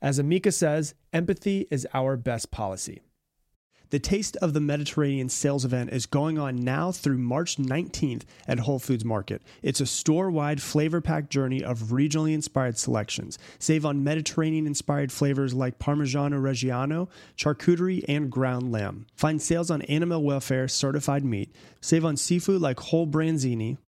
As Amica says, empathy is our best policy. The Taste of the Mediterranean sales event is going on now through March 19th at Whole Foods Market. It's a store wide flavor packed journey of regionally inspired selections. Save on Mediterranean inspired flavors like Parmigiano Reggiano, charcuterie, and ground lamb. Find sales on animal welfare certified meat. Save on seafood like whole branzini,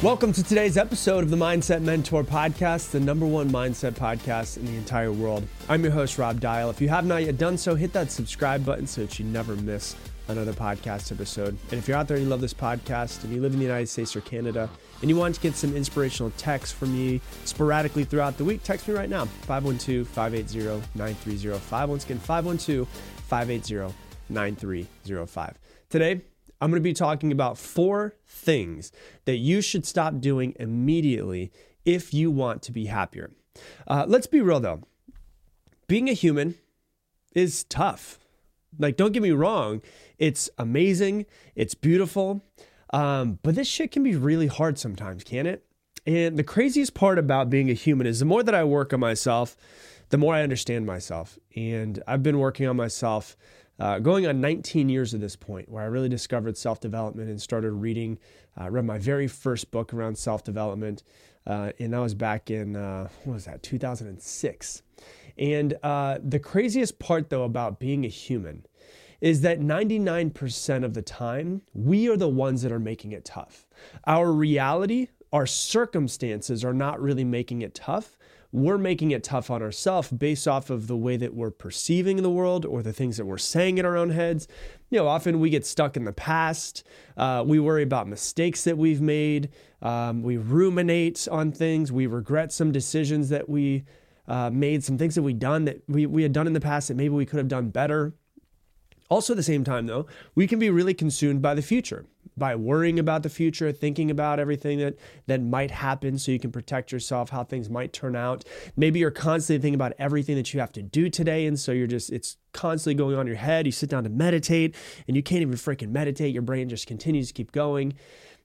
Welcome to today's episode of the Mindset Mentor Podcast, the number one mindset podcast in the entire world. I'm your host, Rob Dial. If you have not yet done so, hit that subscribe button so that you never miss another podcast episode. And if you're out there and you love this podcast and you live in the United States or Canada and you want to get some inspirational texts from me sporadically throughout the week, text me right now 512 580 9305. Once again, 512 580 9305. Today, I'm going to be talking about four things that you should stop doing immediately if you want to be happier. Uh, let's be real though. Being a human is tough. Like, don't get me wrong, it's amazing, it's beautiful, um, but this shit can be really hard sometimes, can it? And the craziest part about being a human is the more that I work on myself, the more I understand myself. And I've been working on myself uh, going on 19 years at this point, where I really discovered self development and started reading. Uh, read my very first book around self development, uh, and that was back in uh, what was that 2006. And uh, the craziest part, though, about being a human is that 99% of the time, we are the ones that are making it tough. Our reality, our circumstances are not really making it tough we're making it tough on ourselves based off of the way that we're perceiving the world or the things that we're saying in our own heads. You know, often we get stuck in the past. Uh, we worry about mistakes that we've made. Um, we ruminate on things. We regret some decisions that we uh, made, some things that we done that we, we had done in the past that maybe we could have done better. Also, at the same time, though, we can be really consumed by the future, by worrying about the future, thinking about everything that, that might happen so you can protect yourself, how things might turn out. Maybe you're constantly thinking about everything that you have to do today. And so you're just, it's constantly going on your head. You sit down to meditate and you can't even freaking meditate. Your brain just continues to keep going.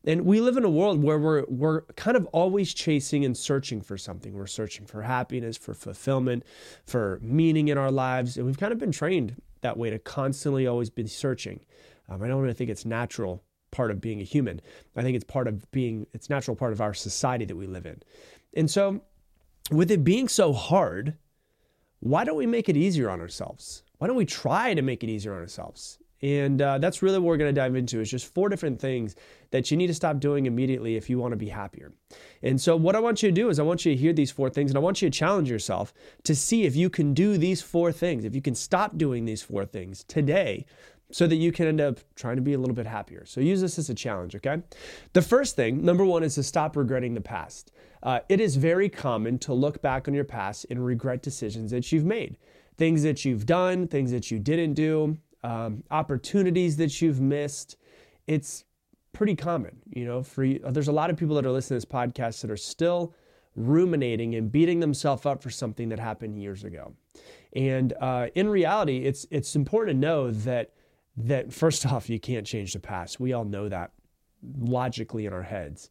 And we live in a world where we're we're kind of always chasing and searching for something. We're searching for happiness, for fulfillment, for meaning in our lives, and we've kind of been trained that way to constantly always be searching. Um, I don't really think it's natural part of being a human. I think it's part of being it's natural part of our society that we live in. And so with it being so hard, why don't we make it easier on ourselves? Why don't we try to make it easier on ourselves? And uh, that's really what we're going to dive into is just four different things that you need to stop doing immediately if you want to be happier. And so what I want you to do is I want you to hear these four things and I want you to challenge yourself to see if you can do these four things, if you can stop doing these four things today so that you can end up trying to be a little bit happier. So use this as a challenge, okay? The first thing, number one, is to stop regretting the past. Uh, it is very common to look back on your past and regret decisions that you've made, things that you've done, things that you didn't do, um, opportunities that you've missed. It's pretty common, you know. For there's a lot of people that are listening to this podcast that are still ruminating and beating themselves up for something that happened years ago. And uh, in reality, it's it's important to know that that first off, you can't change the past. We all know that logically in our heads.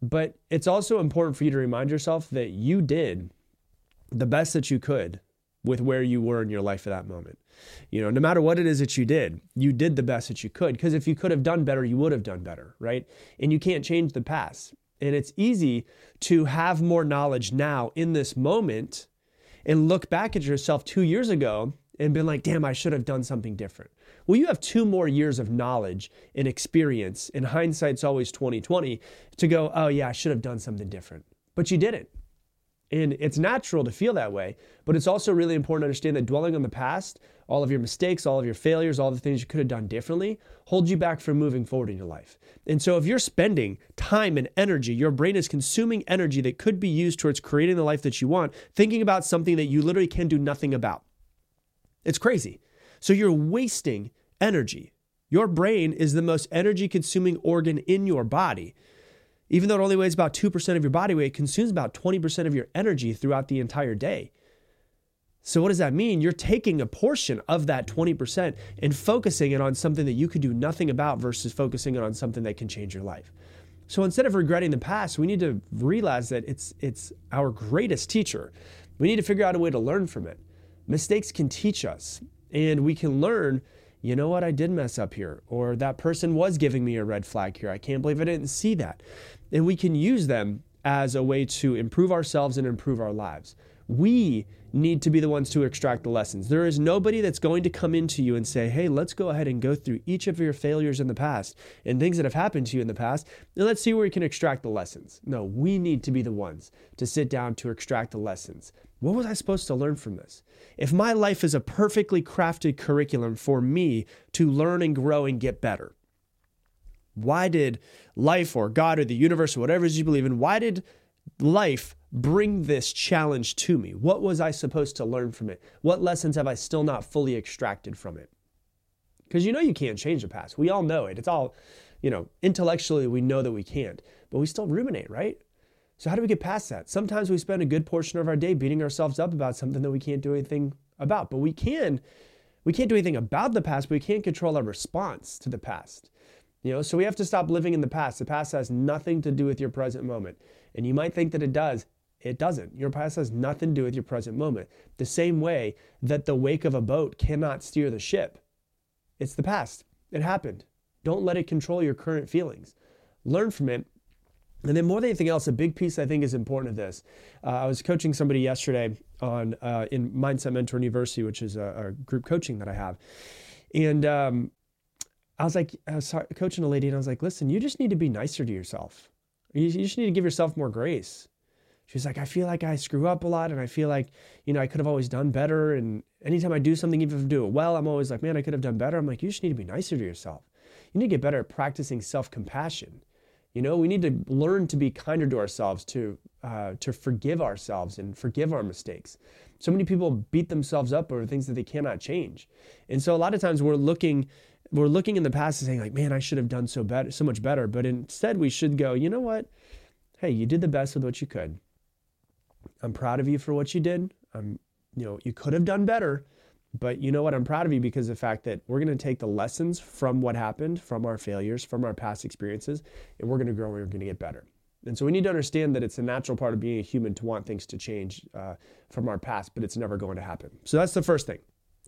But it's also important for you to remind yourself that you did the best that you could with where you were in your life at that moment. You know, no matter what it is that you did, you did the best that you could. Because if you could have done better, you would have done better, right? And you can't change the past. And it's easy to have more knowledge now in this moment and look back at yourself two years ago and been like, damn, I should have done something different. Well, you have two more years of knowledge and experience, and hindsight's always 2020 to go, oh, yeah, I should have done something different. But you didn't. And it's natural to feel that way, but it's also really important to understand that dwelling on the past, all of your mistakes, all of your failures, all the things you could have done differently, holds you back from moving forward in your life. And so if you're spending time and energy, your brain is consuming energy that could be used towards creating the life that you want, thinking about something that you literally can do nothing about. It's crazy. So you're wasting energy. Your brain is the most energy consuming organ in your body. Even though it only weighs about 2% of your body weight, it consumes about 20% of your energy throughout the entire day. So, what does that mean? You're taking a portion of that 20% and focusing it on something that you could do nothing about versus focusing it on something that can change your life. So, instead of regretting the past, we need to realize that it's, it's our greatest teacher. We need to figure out a way to learn from it. Mistakes can teach us, and we can learn you know what, I did mess up here, or that person was giving me a red flag here. I can't believe I didn't see that. And we can use them as a way to improve ourselves and improve our lives. We need to be the ones to extract the lessons. There is nobody that's going to come into you and say, hey, let's go ahead and go through each of your failures in the past and things that have happened to you in the past, and let's see where we can extract the lessons. No, we need to be the ones to sit down to extract the lessons. What was I supposed to learn from this? If my life is a perfectly crafted curriculum for me to learn and grow and get better, why did life or God or the universe or whatever it is you believe in, why did life bring this challenge to me? What was I supposed to learn from it? What lessons have I still not fully extracted from it? Because you know you can't change the past. We all know it. It's all, you know, intellectually we know that we can't, but we still ruminate, right? So how do we get past that? Sometimes we spend a good portion of our day beating ourselves up about something that we can't do anything about, but we can we can't do anything about the past, but we can't control our response to the past. You know, so we have to stop living in the past. The past has nothing to do with your present moment. And you might think that it does. It doesn't. Your past has nothing to do with your present moment. The same way that the wake of a boat cannot steer the ship. It's the past. It happened. Don't let it control your current feelings. Learn from it. And then more than anything else, a big piece I think is important of this. Uh, I was coaching somebody yesterday on uh, in Mindset Mentor University, which is a, a, group coaching that I have, and um, I was like, I was coaching a lady, and I was like, listen, you just need to be nicer to yourself. You, you just need to give yourself more grace. She's like, I feel like I screw up a lot, and I feel like, you know, I could have always done better. And anytime I do something, even if I do it well, I'm always like, man, I could have done better. I'm like, you just need to be nicer to yourself. You need to get better at practicing self compassion. You know, we need to learn to be kinder to ourselves, to uh, to forgive ourselves and forgive our mistakes. So many people beat themselves up over things that they cannot change, and so a lot of times we're looking we're looking in the past and saying like, man, I should have done so better, so much better. But instead, we should go, you know what? Hey, you did the best with what you could. I'm proud of you for what you did. I'm, you know, you could have done better, but you know what? I'm proud of you because of the fact that we're going to take the lessons from what happened, from our failures, from our past experiences, and we're going to grow and we're going to get better. And so we need to understand that it's a natural part of being a human to want things to change uh, from our past, but it's never going to happen. So that's the first thing.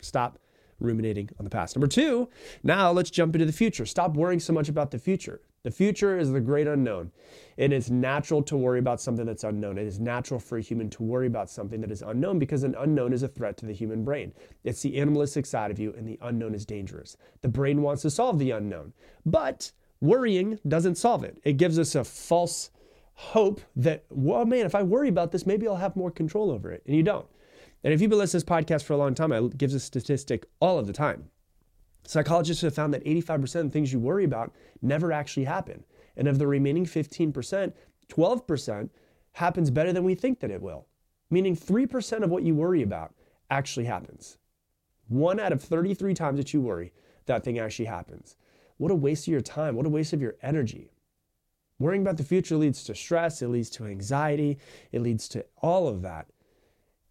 Stop ruminating on the past. Number two, now let's jump into the future. Stop worrying so much about the future. The future is the great unknown. And It is natural to worry about something that's unknown. It is natural for a human to worry about something that is unknown because an unknown is a threat to the human brain. It's the animalistic side of you, and the unknown is dangerous. The brain wants to solve the unknown, but worrying doesn't solve it. It gives us a false hope that, well, man, if I worry about this, maybe I'll have more control over it. And you don't. And if you've been listening to this podcast for a long time, it gives a statistic all of the time. Psychologists have found that 85% of things you worry about never actually happen. And of the remaining 15%, 12% happens better than we think that it will. Meaning 3% of what you worry about actually happens. One out of 33 times that you worry, that thing actually happens. What a waste of your time. What a waste of your energy. Worrying about the future leads to stress, it leads to anxiety, it leads to all of that.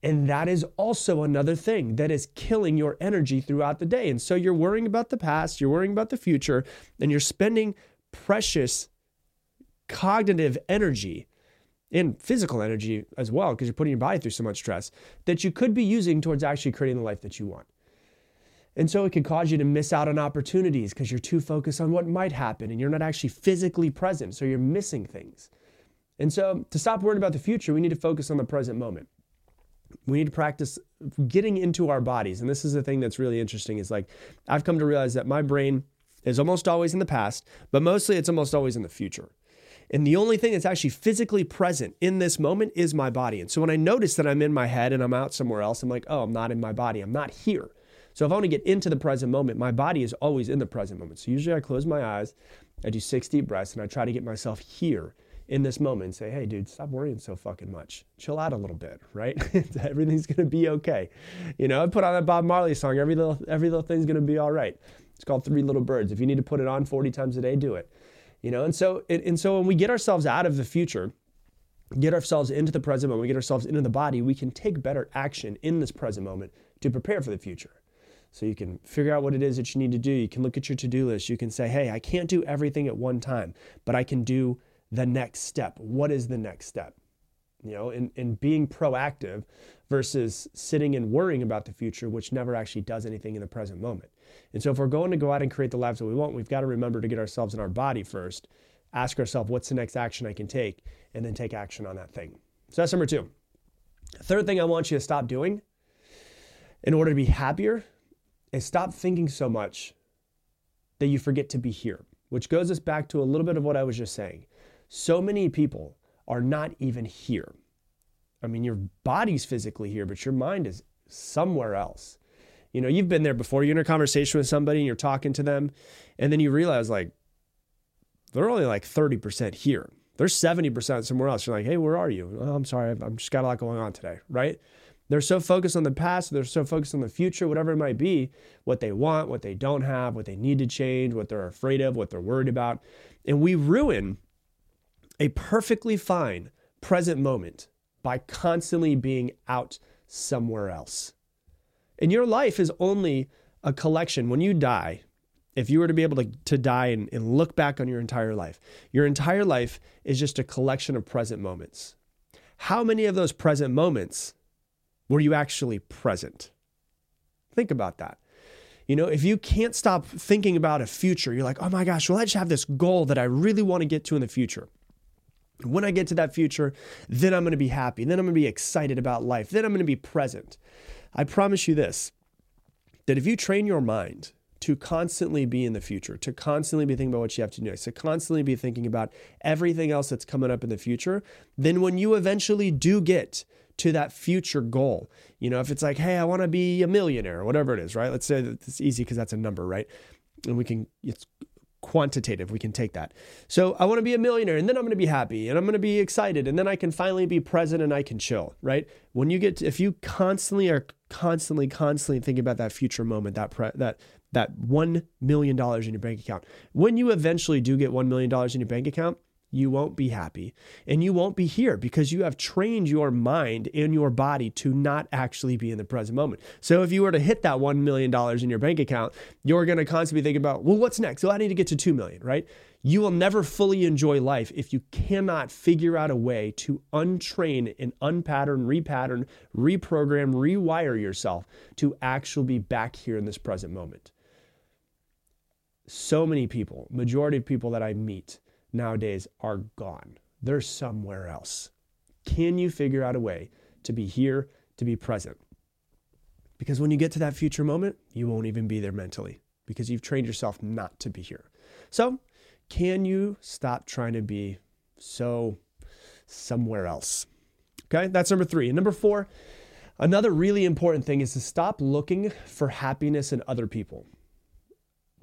And that is also another thing that is killing your energy throughout the day. And so you're worrying about the past, you're worrying about the future, and you're spending precious cognitive energy and physical energy as well, because you're putting your body through so much stress that you could be using towards actually creating the life that you want. And so it can cause you to miss out on opportunities because you're too focused on what might happen and you're not actually physically present. So you're missing things. And so to stop worrying about the future, we need to focus on the present moment. We need to practice getting into our bodies. And this is the thing that's really interesting is like I've come to realize that my brain is almost always in the past, but mostly it's almost always in the future. And the only thing that's actually physically present in this moment is my body. And so when I notice that I'm in my head and I'm out somewhere else, I'm like, oh, I'm not in my body. I'm not here. So if I want to get into the present moment, my body is always in the present moment. So usually I close my eyes, I do six deep breaths, and I try to get myself here in this moment and say, hey, dude, stop worrying so fucking much. Chill out a little bit, right? Everything's gonna be okay. You know, I put on that Bob Marley song, every little every little thing's gonna be all right. It's called Three Little Birds. If you need to put it on 40 times a day, do it. You know, and so and so when we get ourselves out of the future, get ourselves into the present moment, we get ourselves into the body, we can take better action in this present moment to prepare for the future. So you can figure out what it is that you need to do. You can look at your to-do list. You can say, "Hey, I can't do everything at one time, but I can do the next step. What is the next step? You know, in, in being proactive versus sitting and worrying about the future, which never actually does anything in the present moment. And so, if we're going to go out and create the lives that we want, we've got to remember to get ourselves in our body first, ask ourselves, what's the next action I can take, and then take action on that thing. So, that's number two. Third thing I want you to stop doing in order to be happier is stop thinking so much that you forget to be here, which goes us back to a little bit of what I was just saying. So many people are not even here. I mean, your body's physically here, but your mind is somewhere else. You know, you've been there before. You're in a conversation with somebody and you're talking to them, and then you realize, like, they're only like 30% here. They're 70% somewhere else. You're like, hey, where are you? Oh, I'm sorry. I've just got a lot going on today, right? They're so focused on the past, they're so focused on the future, whatever it might be, what they want, what they don't have, what they need to change, what they're afraid of, what they're worried about. And we ruin a perfectly fine present moment by constantly being out somewhere else. And your life is only a collection. When you die, if you were to be able to, to die and, and look back on your entire life, your entire life is just a collection of present moments. How many of those present moments were you actually present? Think about that. You know, if you can't stop thinking about a future, you're like, oh my gosh, well, I just have this goal that I really want to get to in the future. When I get to that future, then I'm going to be happy. Then I'm going to be excited about life. Then I'm going to be present. I promise you this that if you train your mind to constantly be in the future, to constantly be thinking about what you have to do next, to constantly be thinking about everything else that's coming up in the future, then when you eventually do get to that future goal, you know, if it's like, hey, I want to be a millionaire or whatever it is, right? Let's say that it's easy because that's a number, right? And we can, it's quantitative. We can take that. So I want to be a millionaire and then I'm going to be happy and I'm going to be excited and then I can finally be present and I can chill, right? When you get to, if you constantly are constantly constantly thinking about that future moment, that pre, that that 1 million dollars in your bank account. When you eventually do get 1 million dollars in your bank account, you won't be happy and you won't be here because you have trained your mind and your body to not actually be in the present moment. So if you were to hit that $1 million in your bank account, you're going to constantly think about, well, what's next? So I need to get to 2 million, right? You will never fully enjoy life if you cannot figure out a way to untrain and unpattern, repattern, reprogram, rewire yourself to actually be back here in this present moment. So many people, majority of people that I meet, nowadays are gone. They're somewhere else. Can you figure out a way to be here, to be present? Because when you get to that future moment, you won't even be there mentally because you've trained yourself not to be here. So, can you stop trying to be so somewhere else? Okay, that's number three. And number four, another really important thing is to stop looking for happiness in other people.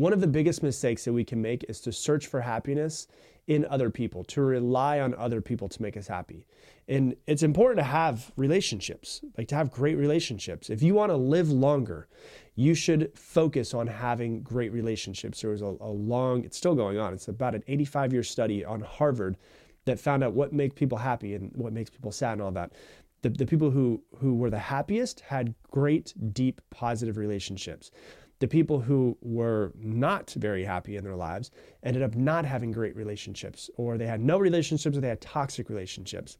One of the biggest mistakes that we can make is to search for happiness in other people, to rely on other people to make us happy. And it's important to have relationships, like to have great relationships. If you want to live longer, you should focus on having great relationships. There was a, a long, it's still going on, it's about an 85 year study on Harvard that found out what makes people happy and what makes people sad and all that. The, the people who, who were the happiest had great, deep, positive relationships the people who were not very happy in their lives ended up not having great relationships, or they had no relationships, or they had toxic relationships.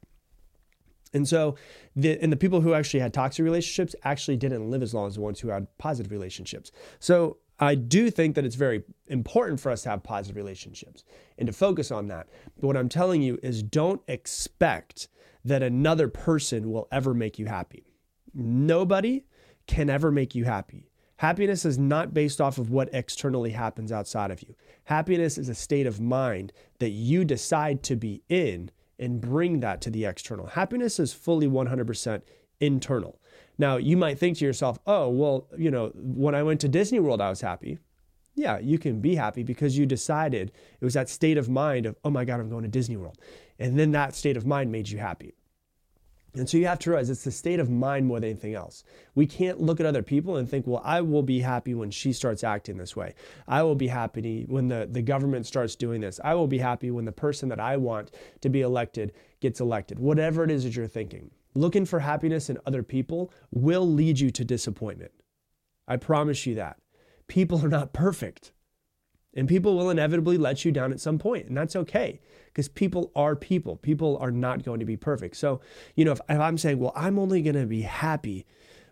And so, the, and the people who actually had toxic relationships actually didn't live as long as the ones who had positive relationships. So, I do think that it's very important for us to have positive relationships and to focus on that. But what I'm telling you is don't expect that another person will ever make you happy. Nobody can ever make you happy. Happiness is not based off of what externally happens outside of you. Happiness is a state of mind that you decide to be in and bring that to the external. Happiness is fully 100% internal. Now, you might think to yourself, oh, well, you know, when I went to Disney World, I was happy. Yeah, you can be happy because you decided it was that state of mind of, oh my God, I'm going to Disney World. And then that state of mind made you happy. And so you have to realize it's the state of mind more than anything else. We can't look at other people and think, well, I will be happy when she starts acting this way. I will be happy when the, the government starts doing this. I will be happy when the person that I want to be elected gets elected. Whatever it is that you're thinking. Looking for happiness in other people will lead you to disappointment. I promise you that. People are not perfect. And people will inevitably let you down at some point, and that's okay because people are people. People are not going to be perfect. So, you know, if, if I'm saying, well, I'm only going to be happy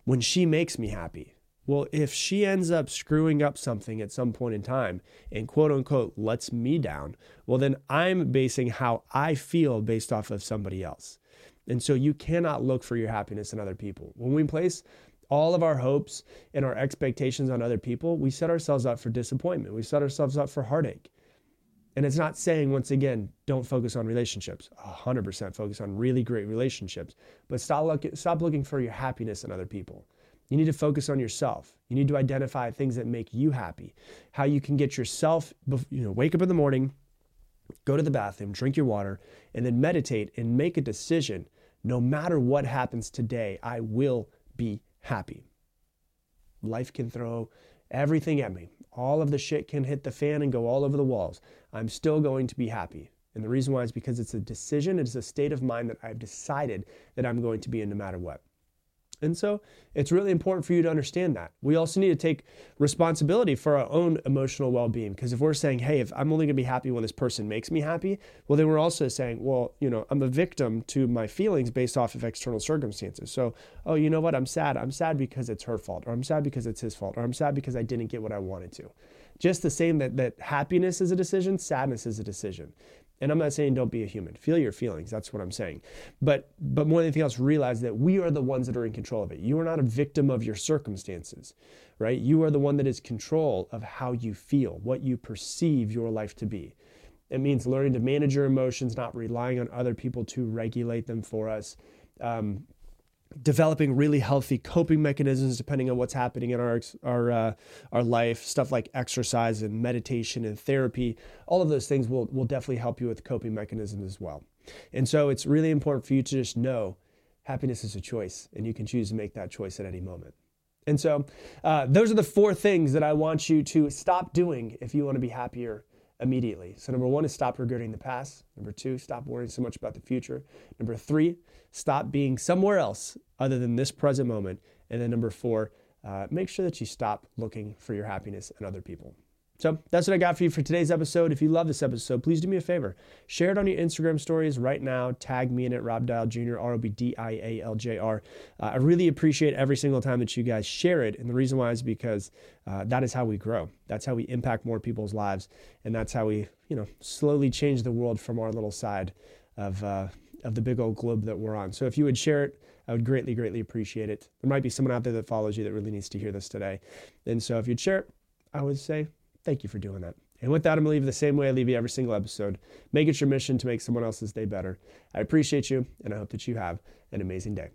when she makes me happy. Well, if she ends up screwing up something at some point in time and quote unquote lets me down, well, then I'm basing how I feel based off of somebody else. And so you cannot look for your happiness in other people. When we place all of our hopes and our expectations on other people, we set ourselves up for disappointment. We set ourselves up for heartache. And it's not saying, once again, don't focus on relationships. 100% focus on really great relationships. But stop, look, stop looking for your happiness in other people. You need to focus on yourself. You need to identify things that make you happy. How you can get yourself, you know, wake up in the morning, go to the bathroom, drink your water, and then meditate and make a decision. No matter what happens today, I will be happy. Life can throw everything at me. All of the shit can hit the fan and go all over the walls. I'm still going to be happy. And the reason why is because it's a decision, it's a state of mind that I've decided that I'm going to be in no matter what. And so it's really important for you to understand that. We also need to take responsibility for our own emotional well being. Because if we're saying, hey, if I'm only going to be happy when this person makes me happy, well, then we're also saying, well, you know, I'm a victim to my feelings based off of external circumstances. So, oh, you know what? I'm sad. I'm sad because it's her fault, or I'm sad because it's his fault, or I'm sad because I didn't get what I wanted to. Just the same that, that happiness is a decision, sadness is a decision. And I'm not saying don't be a human. Feel your feelings. That's what I'm saying. But but more than anything else, realize that we are the ones that are in control of it. You are not a victim of your circumstances, right? You are the one that is control of how you feel, what you perceive your life to be. It means learning to manage your emotions, not relying on other people to regulate them for us. Um, developing really healthy coping mechanisms depending on what's happening in our our uh, our life stuff like exercise and meditation and therapy. All of those things will will definitely help you with coping mechanisms as well. And so it's really important for you to just know happiness is a choice and you can choose to make that choice at any moment. And so uh, those are the four things that i want you to stop doing if you want to be happier immediately. So, number one is stop regretting the past. Number two, stop worrying so much about the future. Number three, stop being somewhere else other than this present moment. And then number four, uh, make sure that you stop looking for your happiness in other people. So that's what I got for you for today's episode. If you love this episode, please do me a favor. Share it on your Instagram stories right now. Tag me in it, Rob Dial Jr., R O B D I A L J R. Uh, I really appreciate every single time that you guys share it. And the reason why is because uh, that is how we grow. That's how we impact more people's lives. And that's how we, you know, slowly change the world from our little side of, uh, of the big old globe that we're on. So if you would share it, I would greatly, greatly appreciate it. There might be someone out there that follows you that really needs to hear this today. And so if you'd share it, I would say Thank you for doing that. And with that, I'm going to leave the same way I leave you every single episode. Make it your mission to make someone else's day better. I appreciate you, and I hope that you have an amazing day.